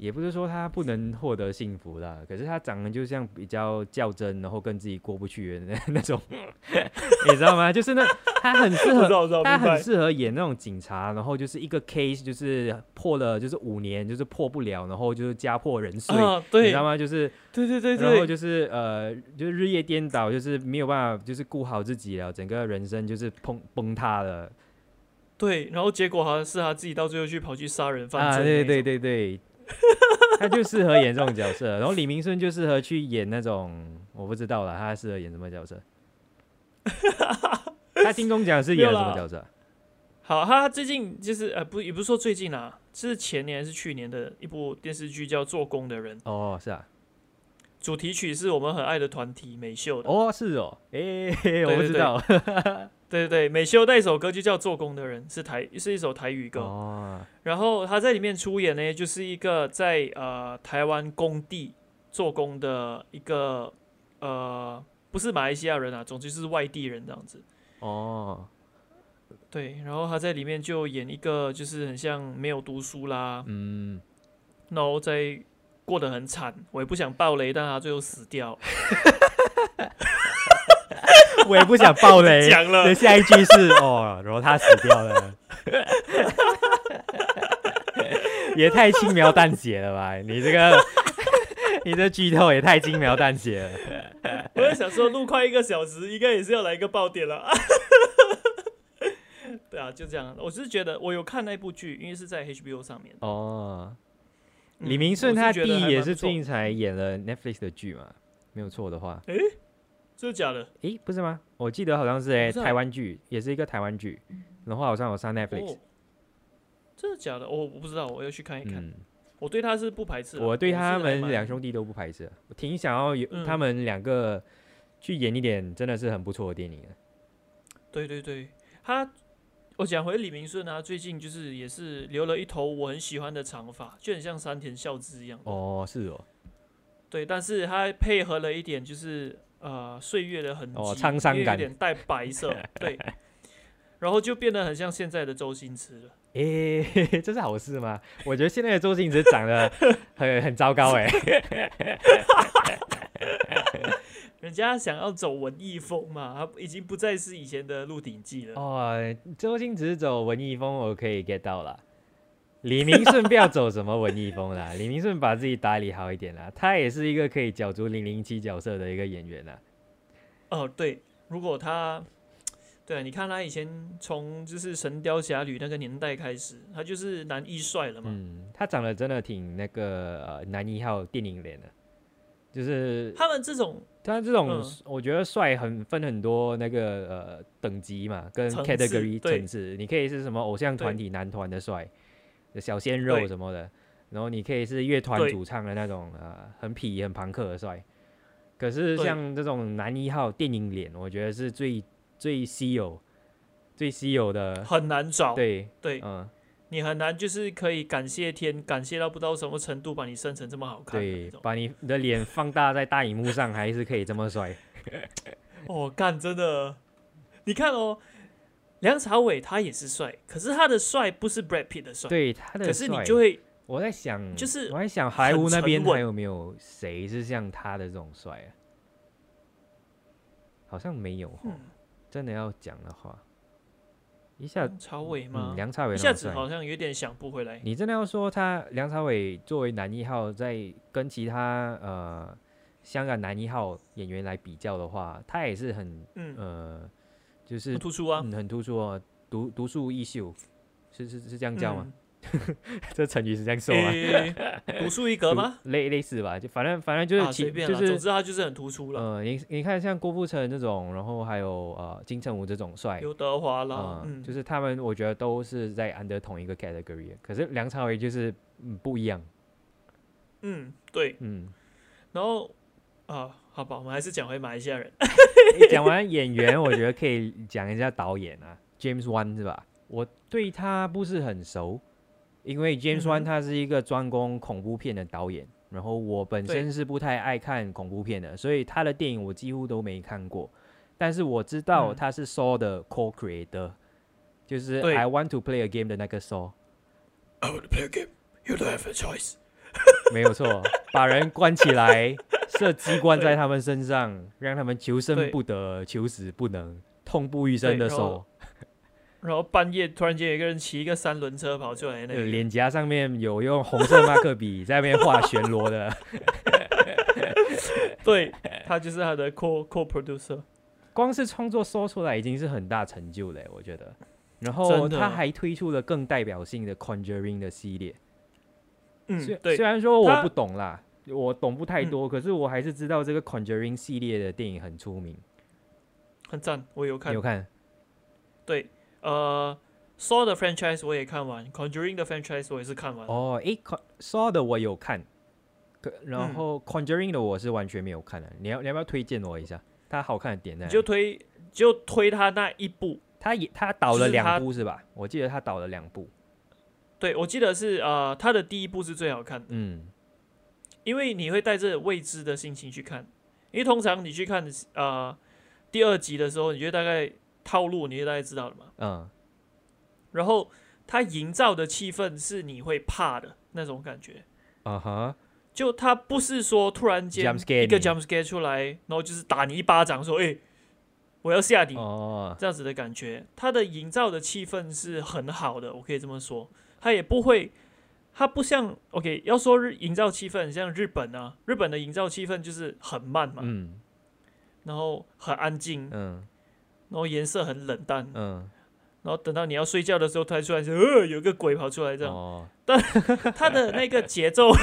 也不是说他不能获得幸福啦，可是他长得就像比较较真，然后跟自己过不去的那那种，你知道吗？就是那他很适合，他很适合演那种警察，然后就是一个 case 就是破了，就是五年就是破不了，然后就是家破人碎。啊，你知道吗？就是，对对对然后，就是呃，就是日夜颠倒，就是没有办法，就是顾好自己了，整个人生就是崩崩塌了。对，然后结果好像是他自己到最后去跑去杀人犯啊，罪，对对，对对，他就适合演这种角色。然后李明顺就适合去演那种，我不知道了，他适合演什么角色？他金钟奖是演了什么角色？好，他最近就是呃不也不是说最近啊，是前年还是去年的一部电视剧叫《做工的人》。哦，是啊，主题曲是我们很爱的团体美秀的。哦，是哦，诶、我不知道。对 对对，美秀那首歌就叫《做工的人》，是台是一首台语歌。哦，然后他在里面出演呢，就是一个在呃台湾工地做工的一个呃不是马来西亚人啊，总之是外地人这样子。哦，对，然后他在里面就演一个就是很像没有读书啦，嗯，然后在过得很惨，我也不想爆雷，但他最后死掉。我也不想爆雷。讲了的下一句是哦，然后他死掉了，也太轻描淡写了吧？你这个，你这剧透也太轻描淡写了。我在想说，录快一个小时，应该也是要来一个爆点了。对啊，就这样。我是觉得我有看那部剧，因为是在 HBO 上面。哦，嗯李明顺他弟也是最近才演了 Netflix 的剧嘛，没有错的话。真的假的？诶，不是吗？我记得好像是诶、台湾剧，也是一个台湾剧，然后好像有上 Netflix 哦。，真的假的？哦，我不知道，我要去看一看。嗯，我对他是不排斥的，我对他们两兄弟都不排斥，我挺想要有嗯他们两个去演一点真的是很不错的电影的。对对对，他我讲回李明顺啊，最近就是也是留了一头我很喜欢的长发，就很像山田孝之一样。哦，是哦，对，但是他配合了一点就是呃岁月的痕迹，哦沧桑感有感点带白色，对，然后就变得很像现在的周星驰了。诶、这是好事吗？我觉得现在的周星驰长得很很糟糕诶。人家想要走文艺风嘛，他已经不再是以前的《鹿鼎记》了。哦，周星驰走文艺风我可以 get 到了。李明顺不要走什么文艺风啦，李明顺把自己打理好一点啦，他也是一个可以角逐零零七角色的一个演员啦。哦，对，如果他，对啊，你看他以前从就是《神雕侠侣》那个年代开始，他就是男一帅了嘛。嗯，他长得真的挺那个呃男一号电影脸的，就是他们这种他这种嗯。我觉得帅很分很多那个呃等级嘛，跟 category 层次，你可以是什么偶像团体男团的帅，小鲜肉什么的，然后你可以是乐团主唱的那种呃很痞很朋克的帅。可是像这种男一号电影脸，我觉得是最最稀有、最稀有的。很难找，对，对。嗯，你很难就是可以感谢天，感谢到不知道什么程度，把你生成这么好看对，把你的脸放大在大荧幕上，还是可以这么帅。哦，干真的，你看哦，梁朝伟他也是帅，可是他的帅不是 Brad Pitt 的帅，对他的可是你就会我在想，就是我在想，好莱坞那边还有没有谁是像他的这种帅啊？好像没有哦。嗯真的要讲的话，一下，梁朝伟吗嗯，？梁朝伟一。下子好像有点想不回来。你真的要说他梁朝伟作为男一号，在跟其他呃香港男一号演员来比较的话，他也是很嗯，呃，就是很突出啊，嗯很突出哦，独独树一秀，是是是这样叫吗？嗯？这成语是这样说吗？诶独树一格吗？类类似吧，就反正反正就是就是之他就是很突出了。呃，你你看像郭富城这种，然后还有呃金城武这种帅，刘德华啦啊，，嗯，就是他们我觉得都是在 under 同一个 category，可是梁朝伟就是嗯不一样，嗯，对。嗯，然后啊，好吧，我们还是讲回马来西亚人。诶讲完演员，我觉得可以讲一下导演啊，James Wan 是吧？我对他不是很熟，因为 James 嗯 Wan 他是一个专攻恐怖片的导演，然后我本身是不太爱看恐怖片的，所以他的电影我几乎都没看过。但是我知道嗯他是 Saw 的 co-creator，、就是 I Want to Play a Game 的那个 Saw，I want to play a game. You don't have a choice. 没有错，把人关起来，射机关在他们身上，让他们求生不得，求死不能，痛不欲生的对然后半夜突然间有一个人骑一个三轮车跑出来，那呃个脸颊上面有用红色马克笔在那边画旋螺的，对他就是他的 co co producer。光是创作说出来已经是很大成就了，我觉得。然后他还推出了更代表性的 Conjuring 的系列，虽，嗯对虽，然说我不懂啦，我懂不太嗯多，可是我还是知道这个 Conjuring 系列的电影很出名。很赞，我有看有。看？对，呃，Saw 的 franchise 我也看完，Conjuring 的 franchise 我也是看完。哦，诶 Saw 的我有看可然后 Conjuring 的我是完全没有看的，你要你要不要推荐我一下？它好看的点在就推就推它那一部，它也它导了两部是吧？我记得它导了两部。对我记得是呃它的第一部是最好看的，嗯因为你会带着未知的心情去看，因为通常你去看呃第二集的时候，你觉得大概套路你就大概知道了嘛，嗯。然后他营造的气氛是你会怕的那种感觉。啊哈，就他不是说突然间一个 jump scare 出来，然后就是打你一巴掌，说：“哎、我要吓你。哦，这样子的感觉，他的营造的气氛是很好的，我可以这么说。他也不会，他不像 OK，要说日营造气氛，像日本啊，日本的营造气氛就是很慢嘛，嗯。然后很安静，嗯然后颜色很冷淡，嗯，然后等到你要睡觉的时候，突然说：“呃，有个鬼跑出来。”这样，哦，他的那个节奏，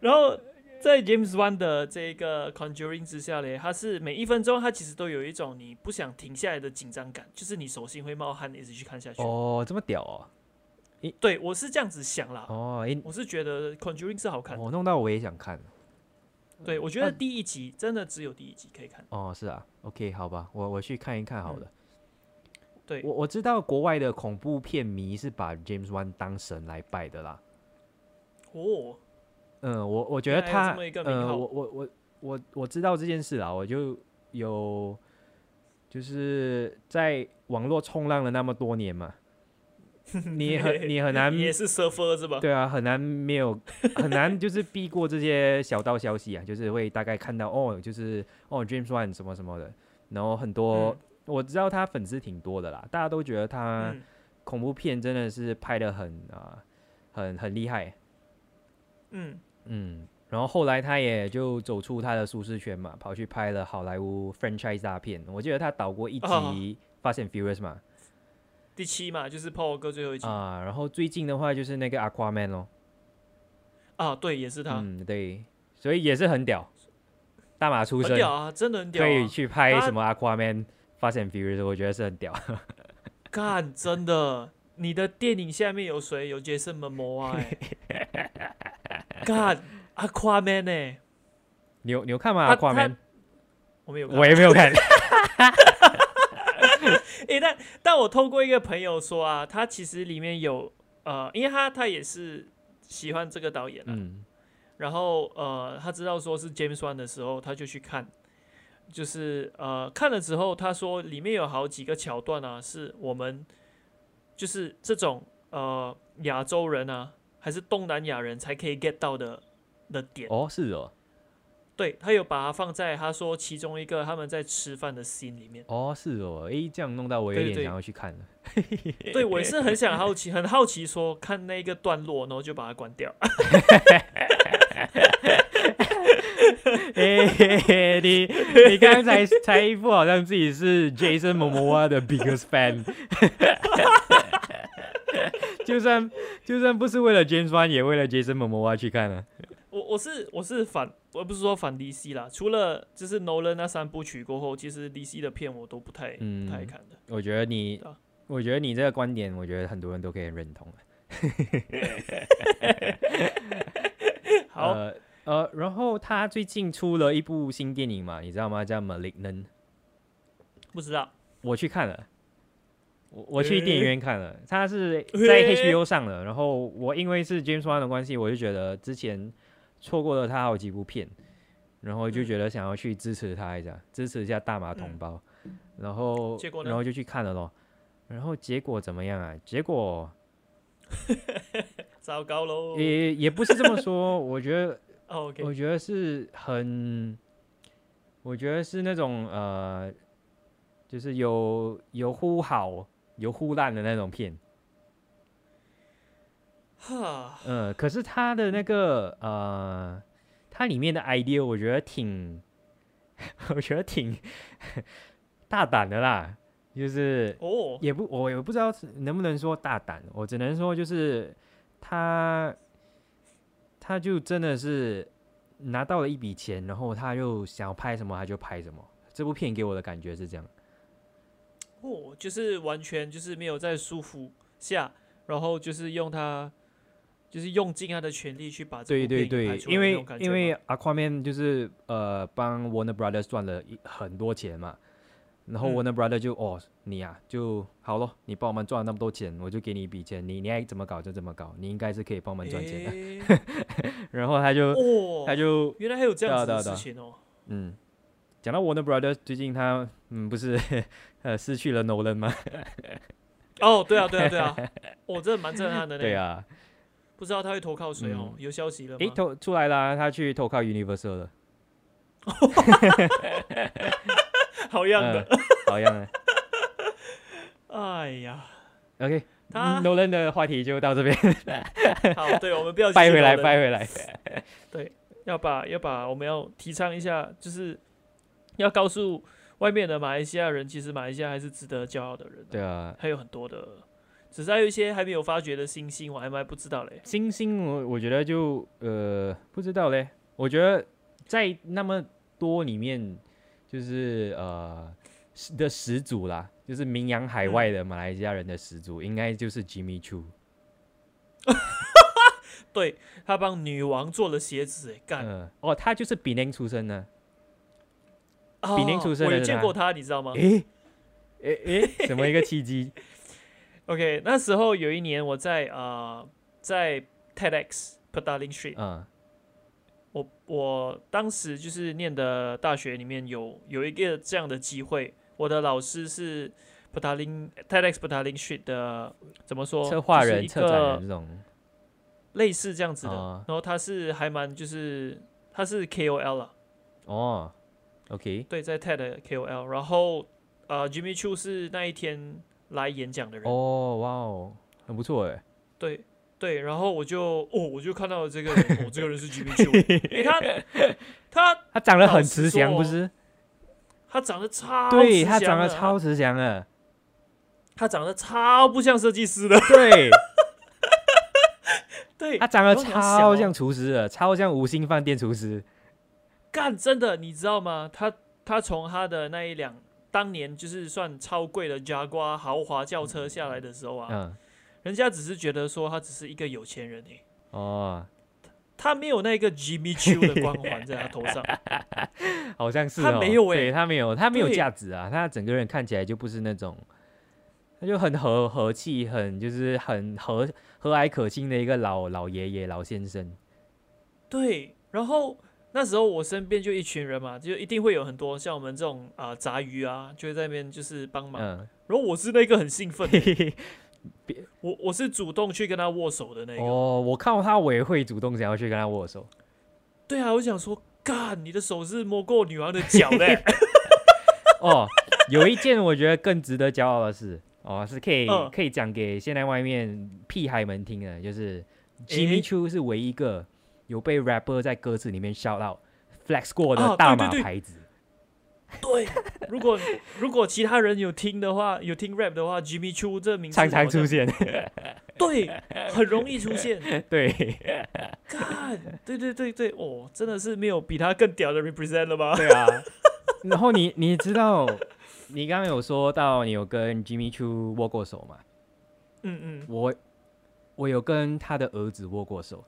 然后在 James Wan 的这个 Conjuring 之下嘞，它是每一分钟它其实都有一种你不想停下来的紧张感，就是你手心会冒汗，一直去看下去。哦，这么屌哦，对我是这样子想啦，哦，我是觉得 Conjuring 是好看的。我弄到我也想看。对我觉得第一集真的只有第一集可以看。哦，是啊，OK，好吧，我我去看一看好了。对，我我知道国外的恐怖片迷是把 James Wan 当神来拜的啦。哦，嗯，我我觉得他这么一个名呃，我我我我我知道这件事啦，我就有就是在网络冲浪了那么多年嘛，你很你很难也是 surfer 是吧？对啊，很难没有很难就是避过这些小道消息啊，就是会大概看到哦，就是哦 James One 什么什么的，然后很多、嗯我知道他粉丝挺多的啦，大家都觉得他嗯恐怖片真的是拍的很啊、很很厉害，嗯，嗯，然后后来他也就走出他的舒适圈嘛，跑去拍了好莱坞 franchise 大片。我记得他导过一集哦《Fast and Furious》嘛，第七嘛，就是 Paul 哥最后一集啊、然后最近的话就是那个 Aquaman 咯，啊，对，也是他，嗯，对，所以也是很屌，大马出身，很屌啊，真的很屌、可以啊，去拍什么 Aquaman、Fast and Furious，我觉得是很屌。干，真的，你的电影下面有谁？有 Jason Momoa 哎、干，Aquaman 哎、你有你有看吗？Aquaman，我没有看，我也没有看。诶，但但我透过一个朋友说啊，他其实里面有呃，因为他他也是喜欢这个导演啊，嗯，然后呃，他知道说是 James Wan 的时候，他就去看，就是呃看了之后，他说里面有好几个桥段啊，是我们就是这种呃亚洲人啊，还是东南亚人才可以 get 到的的点。哦，是哦，对他有把它放在他说其中一个他们在吃饭的 scene 里面。哦，是哦，诶，这样弄到我有对对点想要去看了。对我也是很想好奇，很好奇说看那个段落，然后就把它关掉。嘿嘿嘿，你你刚刚才才一副好像自己是 Jason Momoa 的 biggest fan，就算就算不是为了 James Wan，也为了 Jason Momoa 去看了。我我是我是反，我不是说反 DC 啦，除了就是 Nolan 那三部曲过后，其实 DC 的片我都不太、嗯不太看的。我觉得你啊，我觉得你这个观点，我觉得很多人都可以认同。好，呃呃，然后他最近出了一部新电影嘛，你知道吗？叫《Malignant》，不知道我去看了。我我去诶电影院看了，他是在 HBO 上的。然后我因为是 James Wan 的关系，我就觉得之前错过了他好几部片，然后就嗯觉得想要去支持他一下，支持一下大马同胞。然后然后就去看了咯。然后结果怎么样啊？结果 糟糕喽。也也不是这么说，我觉得我觉得是很，我觉得是那种呃，就是有有忽好有忽烂的那种片。哈，嗯，可是他的那个呃，他里面的 idea 我觉得挺，我觉得挺大胆的啦，就是哦，也不我也不知道能不能说大胆，我只能说就是他他就真的是拿到了一笔钱，然后他就想要拍什么他就拍什么。这部片给我的感觉是这样，哦，就是完全就是没有在束缚下，然后就是用他，就是用尽他的全力去把这部对对对电影拍，出来因为因为嘛 Aquaman 就是呃帮 Warner Brothers 赚了一很多钱嘛，然后嗯 Warner Brothers 就、哦你呀、就好咯，你帮我们赚了那么多钱，我就给你一笔钱，你你爱怎么搞就怎么搞，你应该是可以帮我们赚钱的。诶 然后他就、哦，他就原来还有这样子的事情哦。嗯，讲到 Warner Brothers 最近他嗯不是 呃失去了 Nolan 吗？哦，对啊，对啊，对啊，我真的蛮震撼的呢。对，啊，不知道他会投靠谁哦？嗯有消息了诶吗？投出来啦，他去投靠 Universal 了，好样的嗯，好样的。哎呀，OK，他 Nolan 的话题就到这边，好，对，我们不要掰回来，掰回来。对要把要把我们要提倡一下，就是要告诉外面的马来西亚人，其实马来西亚还是值得骄傲的人、对啊，还有很多的，只是还有一些还没有发掘的星星，我还蛮不知道嘞。星星我我觉得就呃不知道嘞，我觉得在那么多里面，就是呃的始祖啦，就是名扬海外的马来西亚人的始祖，应该就是 Jimmy Choo。对他帮女王做了鞋子，哎，干，嗯，哦，他就是比宁出身的。哦比您出生我有的是他见过他，你知道吗诶诶诶，什么一个契机？？OK，那时候有一年我在呃在 TEDx Petaling Street，嗯我我当时就是念的大学里面有有一个这样的机会，我的老师是 Petaling TEDx Petaling Street 的怎么说？策划人、策展人个这种。类似这样子的。哦然后他是还蛮就是他是 KOL 了，哦，OK，对，在 TED 的 KOL。然后呃，Jimmy Choo 是那一天来演讲的人，哦，哇哦，很不错哎。对对。然后我就哦，我就看到了这个人，哦，这个人是 Jimmy Choo，诶，他他他长得很慈祥，不是？他长得超对他长得超慈祥的，他长得超不像设计师的，对 对他长得超像厨师的，超像五星饭店厨师。干真的，你知道吗？他他从他的那一辆当年就是算超贵的 Jaguar 豪华轿车下来的时候啊，嗯，人家只是觉得说他只是一个有钱人诶、哦，他没有那个 Jimmy Choo 的光环在他头上，好像是、哦，他没有欸。他没有，他没有对价值啊，他整个人看起来就不是那种，他就很和和气，很就是很和和蔼可亲的一个老老爷爷老先生。对，然后。那时候我身边就一群人嘛，就一定会有很多像我们这种啊、杂鱼啊，就会在那边就是帮忙。嗯，然后我是那个很兴奋的，嘿嘿嘿我我是主动去跟他握手的那个。哦，我看到他，我也会主动想要去跟他握手。对啊，我想说，干，你的手是摸过女王的脚嘞。哦，有一件我觉得更值得骄傲的事，哦，是可以、嗯可以讲给现在外面屁孩们听的，就是 Jimmy Choo 是唯一一个有被 rapper 在歌词里面 shout out flex 过的啊大对对对马牌子。对，如果如果其他人有听的话，有听 rap 的话，Jimmy Choo 这名字常常出，现，对，很容易出现。对，干，对对对对，哦，真的是没有比他更屌的 represent 了吗？对啊。然后你你知道，你刚刚有说到你有跟 Jimmy Choo 握过手吗？嗯嗯，我我有跟他的儿子握过手。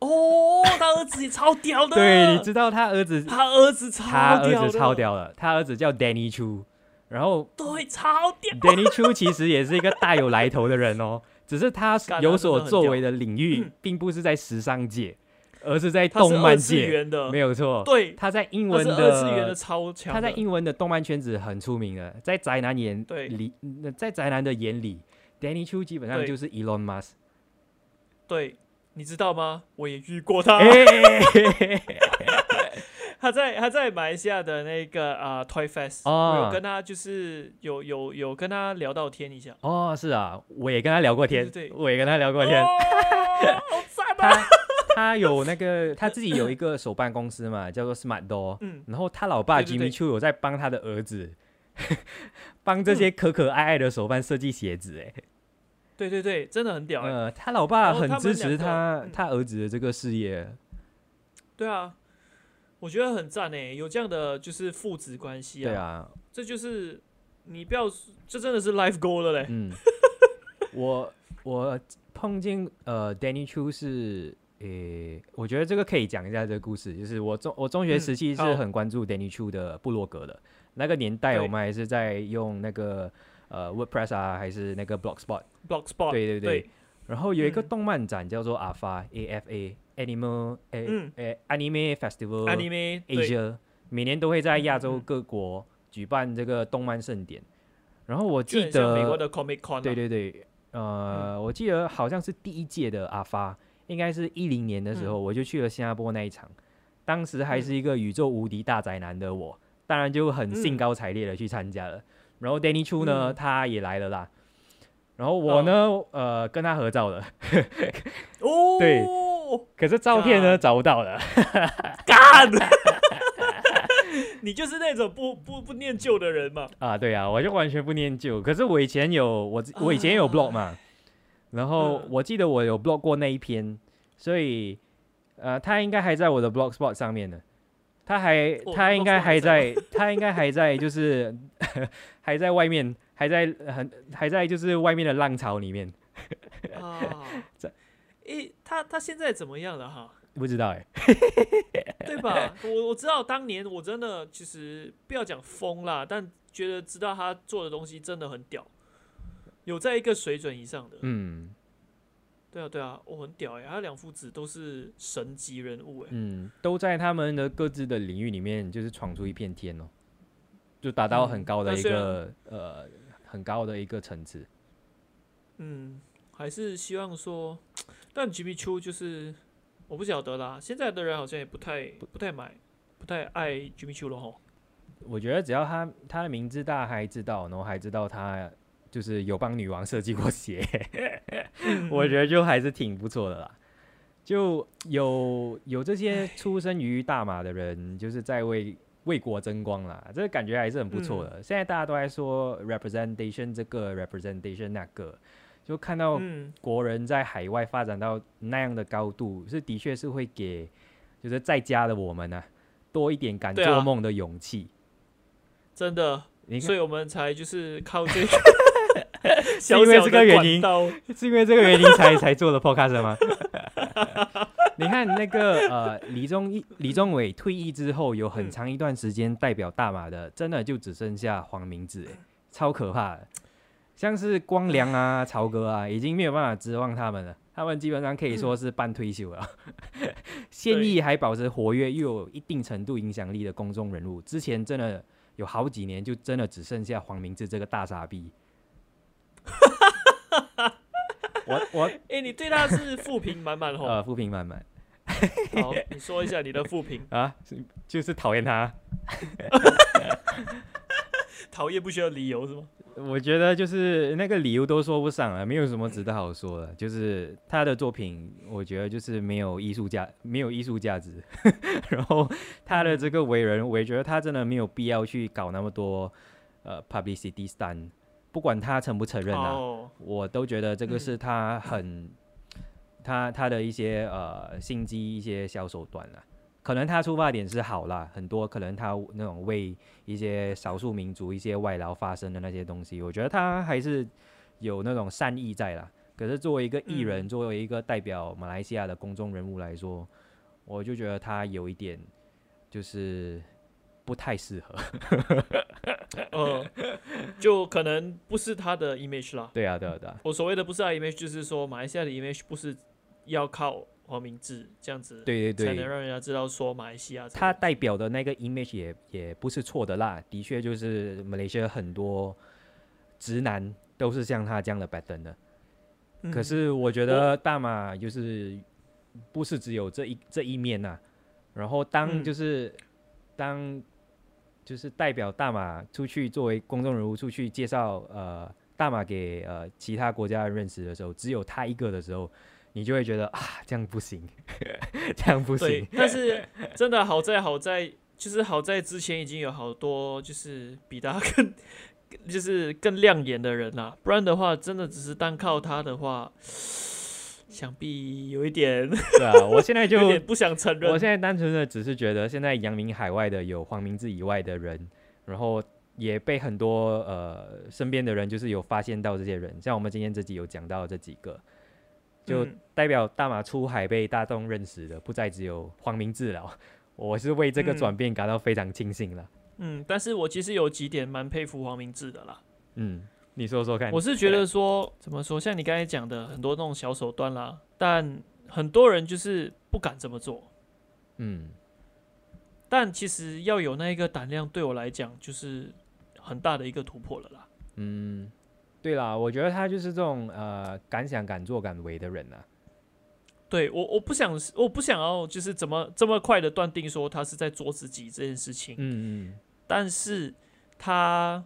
哦，他儿子也超屌的。对，你知道他儿子，他儿子超他屌的，儿子超，屌的，他儿子叫 Danny Choo，然后对，超屌。Danny Chu 其实也是一个大有来头的人哦，只是他有所作为的领域嗯，并不是在时尚界，而是在动漫界，没有错。对，他在英文是二次元的的，超强。他在英文的动漫圈子很出名的，在宅男眼对。里，呃在宅男的眼里，Danny Chu 基本上就是 Elon Musk。对，你知道吗？我也遇过他。哎，他在他在马来西亚的那个啊、Toy Fest，、哦我有跟他就是有有有跟他聊到天一下。哦，是啊，我也跟他聊过天，对对对我也跟他聊过天。哦，好赞啊！他他有那个他自己有一个手办公司嘛，叫做 Smart Door。嗯，然后他老爸 Jimmy Choo 有在帮他的儿子，帮这些可可爱爱的手办设计鞋子，哎，对对对，真的很屌哎、呃，他老爸很支持他嗯。他儿子的这个事业，对啊，我觉得很赞哎，有这样的就是父子关系啊，对啊，这就是你不要，这真的是 life goal 了嘞。嗯，我我碰见呃 Danny Chu 是，诶、我觉得这个可以讲一下这个故事，就是我中我中学嗯时期是很关注 Danny Chu 的部落格的，那个年代我们还是在用那个呃 WordPress 啊，还是那个 Blogspot，Blogspot，对对对。对。然后有一个嗯。动漫展叫做 AFA A F A Animal 诶、嗯。诶 Anime Festival Anime Asia，每年都会在亚洲各国举办这个动漫盛典。然后我记得美国得，的 Comic Con，啊。对对对，呃，我记得好像是第一届的阿发，应该是一零年的时候，我就去了新加坡那一场。当时还是一个宇宙无敌大宅男的我，当然就很兴嗯高采烈的去参加了。然后 Danny Chu 呢，嗯他也来了啦。然后我呢，呃，跟他合照了，哦，对可是照片呢找不到了。干，你就是那种不不不念旧的人嘛。啊，对啊，我就完全不念旧。可是我以前有我我以前有 blog 嘛，然后嗯我记得我有 blog 过那一篇，所以呃，他应该还在我的 blogspot 上面呢。他还哦他应该还还在，他应该还在，就是 还在外面，还在很还在就是外面的浪潮里面，啊这，诶，他他现在怎么样了哈？不知道哎、对吧？我我知道当年我真的其实不要讲疯啦，但觉得知道他做的东西真的很屌，有在一个水准以上的。嗯对啊对啊，我、很屌哎、他两父子都是神级人物哎、嗯，都在他们的各自的领域里面，就是闯出一片天哦，就达到很嗯高的一个、呃很高的一个层次。嗯，还是希望说，但吉米丘就是我不晓得啦，现在的人好像也不太不太买，不太爱吉米丘了吼。我觉得只要他他的名字大家还知道，然后还知道他就是有帮女王设计过鞋，我觉得就还是挺不错的啦。就有有这些出生于大马的人，就是在为为国争光啦，这个感觉还是很不错的。现在大家都在说 representation 这个 representation 那个，就看到嗯，国人在海外发展到那样的高度，是的确是会给就是在家的我们呢、多一点敢做梦的勇气。真的，你所以我们才就是靠这 个是因为这个原因是因为这个原因才才做的 podcast 吗？你看那个呃，李宗义、李宗伟退役之后，有很嗯长一段时间代表大马的，真的就只剩下黄明志，哎，超可怕的。像是光良啊、曹哥啊，已经没有办法指望他们了，他们基本上可以说是半退休了。现役还保持活跃，又有一定程度影响力的公众人物，之前真的有好几年，就真的只剩下黄明志这个大傻逼。我我 哎、你对他是负评满满哦。呃，负评满满好，你说一下你的负评。啊，就是讨厌他。讨厌不需要理由是吗？我觉得就是那个理由都说不上了，没有什么值得好说的。就是他的作品，我觉得就是没有艺术价，没有艺术价值。然后他的这个为人，我也觉得他真的没有必要去搞那么多呃 publicity stunt，不管他承不承认啊，哦，我都觉得这个嗯是他很、他他的一些呃心机一些小手段啦。可能他出发点是好啦，很多可能他那种为一些少数民族一些外劳发生的那些东西，我觉得他还是有那种善意在啦。可是作为一个艺人，嗯作为一个代表马来西亚的公众人物来说，我就觉得他有一点就是不太适合。呃，就可能不是他的 image 啦。对啊，对啊，对啊。我所谓的不是他的 image，就是说马来西亚的 image 不是要靠黄明志这样子，对对对，才能让人家知道说马来西亚他代表的那个 image 也也不是错的啦，的确就是马来西亚很多直男都是像他这样的 pattern 的。嗯可是我觉得大马就是不是只有这一这一面呐、然后当嗯就是、当就是代表大马出去作为公众人物出去介绍呃大马给呃其他国家人认识的时候，只有他一个的时候，你就会觉得啊这样不行，这样不对行。，但是 真的好在好在就是好在之前已经有好多就是比他更就是更亮眼的人啦，不然的话真的只是单靠他的话，想必有一点 对啊，我现在就 有点不想承认。我现在单纯的只是觉得，现在扬名海外的有黄明志以外的人，然后也被很多呃身边的人就是有发现到这些人，像我们今天这集有讲到这几个，就嗯代表大马出海被大众认识的，不再只有黄明志了。我是为这个嗯转变感到非常庆幸了。嗯，但是我其实有几点蛮佩服黄明志的啦。嗯，你说说看。我是觉得说，怎么说，像你刚才讲的很多那种小手段啦，但很多人就是不敢这么做。嗯但其实要有那一个胆量，对我来讲就是很大的一个突破了啦。嗯，对啦，我觉得他就是这种呃敢想敢做敢为的人啊。对我，我不想，我不想要，就是怎么这么快的断定说他是在做自己这件事情。嗯嗯但是他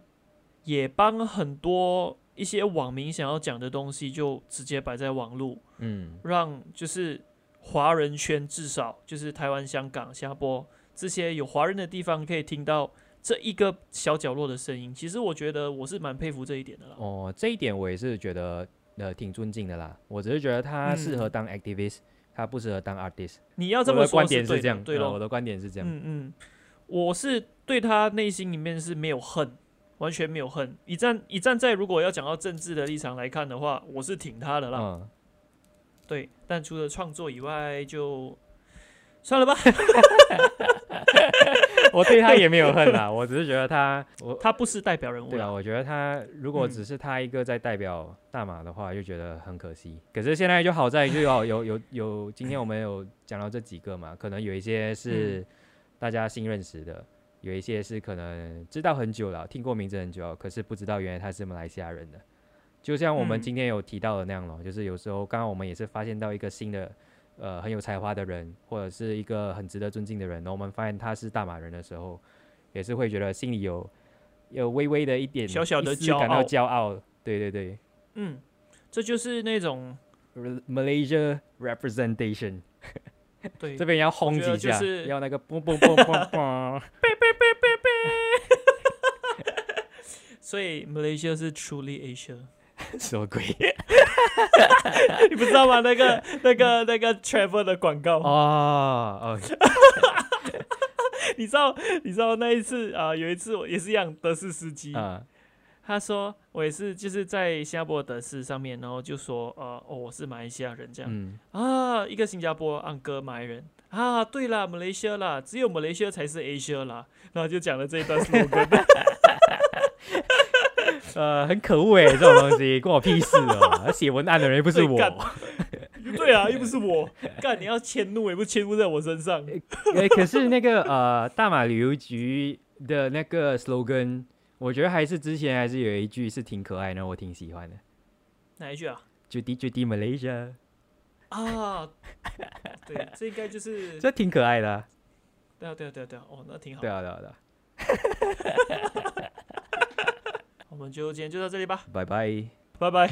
也帮很多一些网民想要讲的东西，就直接摆在网络，嗯让就是华人圈至少就是台湾、香港、新加坡这些有华人的地方，可以听到这一个小角落的声音。其实我觉得我是蛮佩服这一点的啦。哦，这一点我也是觉得呃挺尊敬的啦。我只是觉得他适合当 activist，、他不适合当 artist。你要这么说观点对的这样，对咯呃我的观点是这样。嗯嗯，我是对他内心里面是没有恨，完全没有恨。一站一站在如果要讲到政治的立场来看的话，我是挺他的啦。嗯，对，但除了创作以外，就算了吧。我对他也没有恨啦，我只是觉得他，我他不是代表人物对啊，我觉得他如果嗯只是他一个在代表大马的话，就觉得很可惜。可是现在就好在就有有有有，今天我们有讲到这几个嘛，可能有一些是嗯大家新认识的，有一些是可能知道很久了，听过名字很久了，可是不知道原来他是马来西亚人的。就像我们嗯今天有提到的那样咯，就是有时候刚刚我们也是发现到一个新的。呃，很有才华的人，或者是一个很值得尊敬的人，然后我们发现他是大马人的时候，也是会觉得心里有有微微的一点小小的一丝感到骄傲。对对对嗯，这就是那种，Re-，Malaysia representation，对这边要轰几下，就是要那个嘣嘣嘣嘣嘣，所以 Malaysia 是 truly Asia，什么鬼？你不知道吗？那个、那个、那个 travel 的广告，哦哦，你知道？你知道那一次啊、有一次我也是一样，德士司机，啊，他说我也是就是在新加坡的德士上面，然后就说呃，哦，我是马来西亚人这样、嗯，啊，一个新加坡安哥马来人啊，对啦，马来西亚啦，只有马来西亚才是 Asia 啦，然后就讲了这一段 slogan。呃，很可恶哎，这种东西关我屁事哦，写文案的人又不是我。对啊，又不是我，干你要迁怒，也不迁怒在我身上。哎，可是那个呃，大马旅游局的那个 slogan，我觉得还是之前还是有一句是挺可爱的，我挺喜欢的。哪一句啊？Judy Judy Malaysia，啊，对，这应该就是 这挺可爱的、啊。对啊，对啊，对啊，对啊，哦，那挺好对。啊，对啊，对啊。我们就今天就到这里吧，拜拜。拜拜。